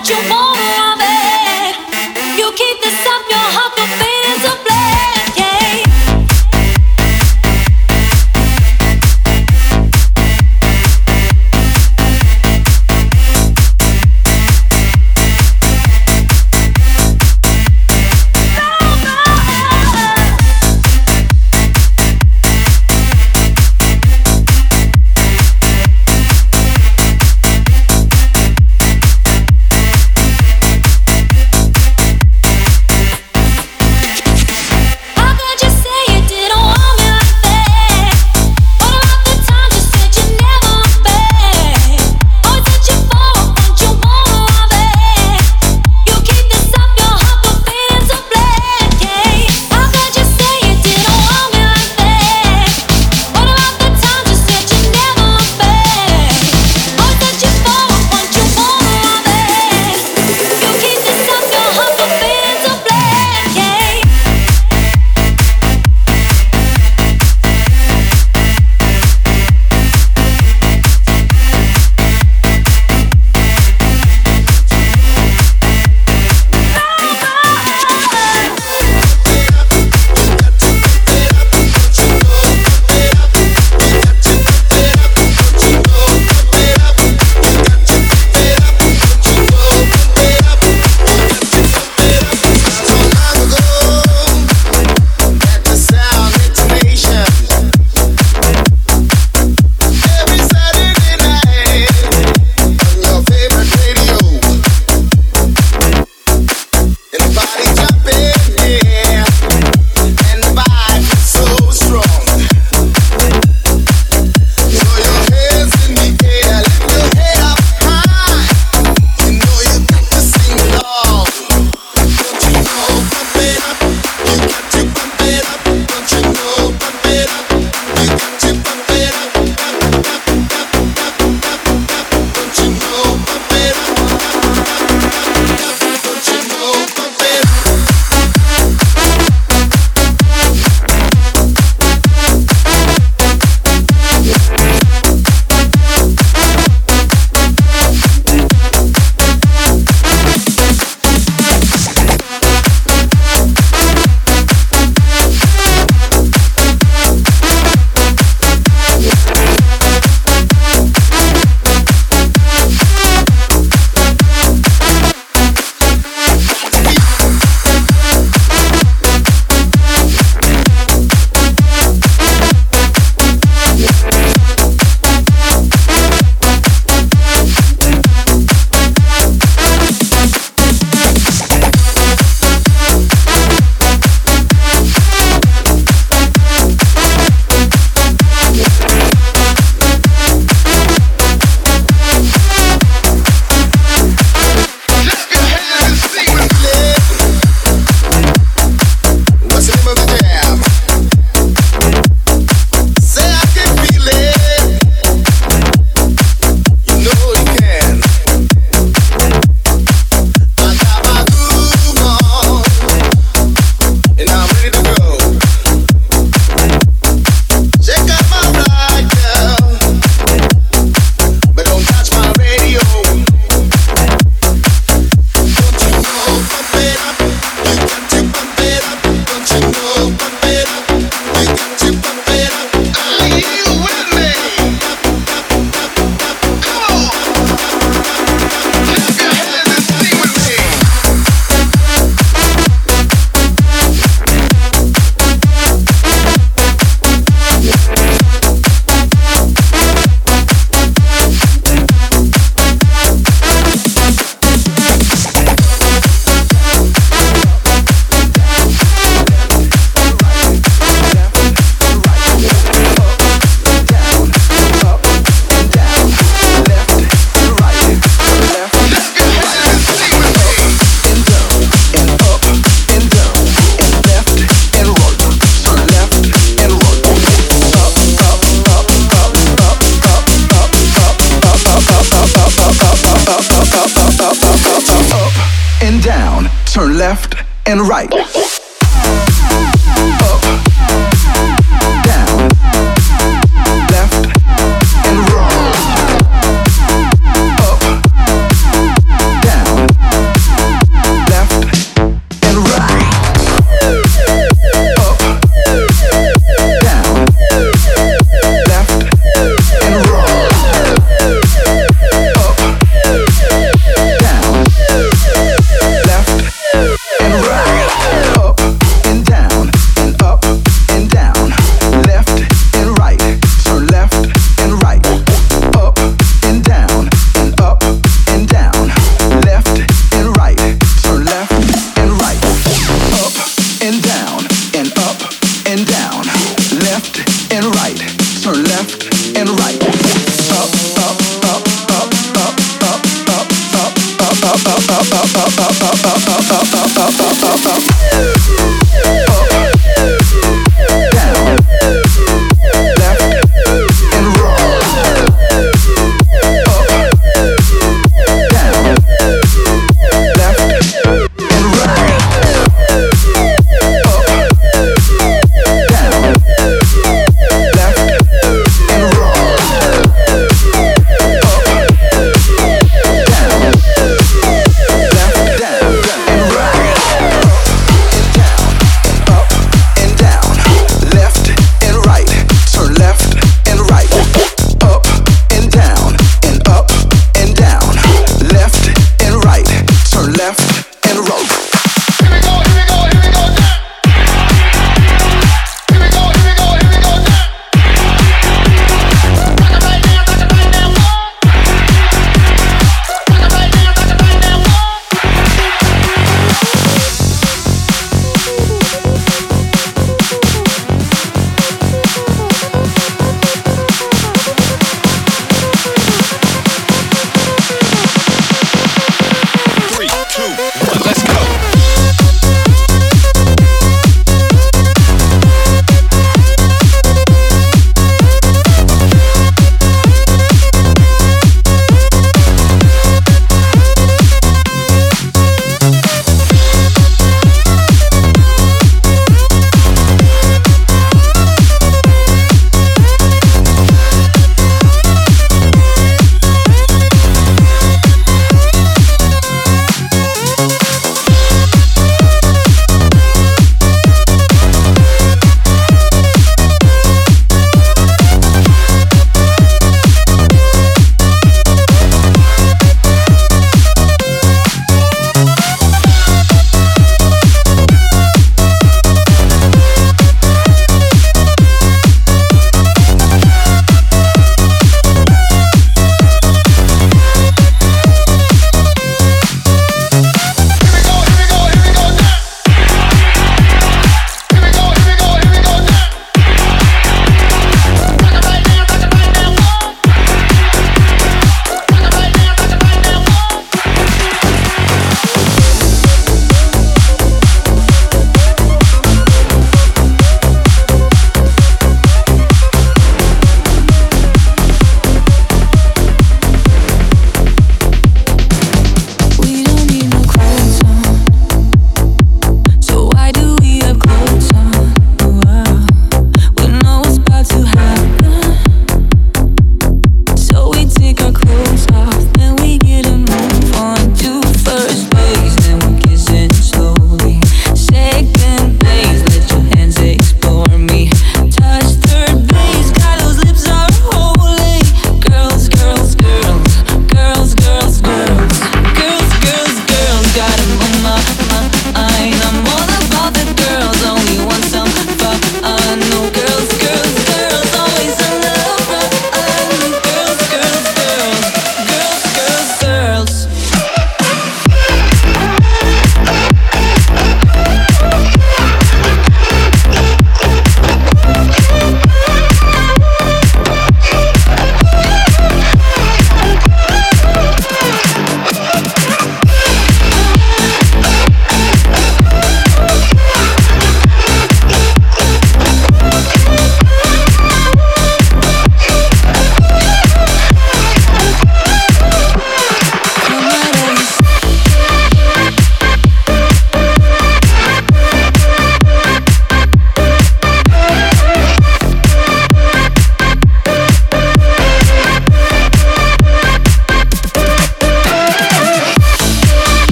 want you more.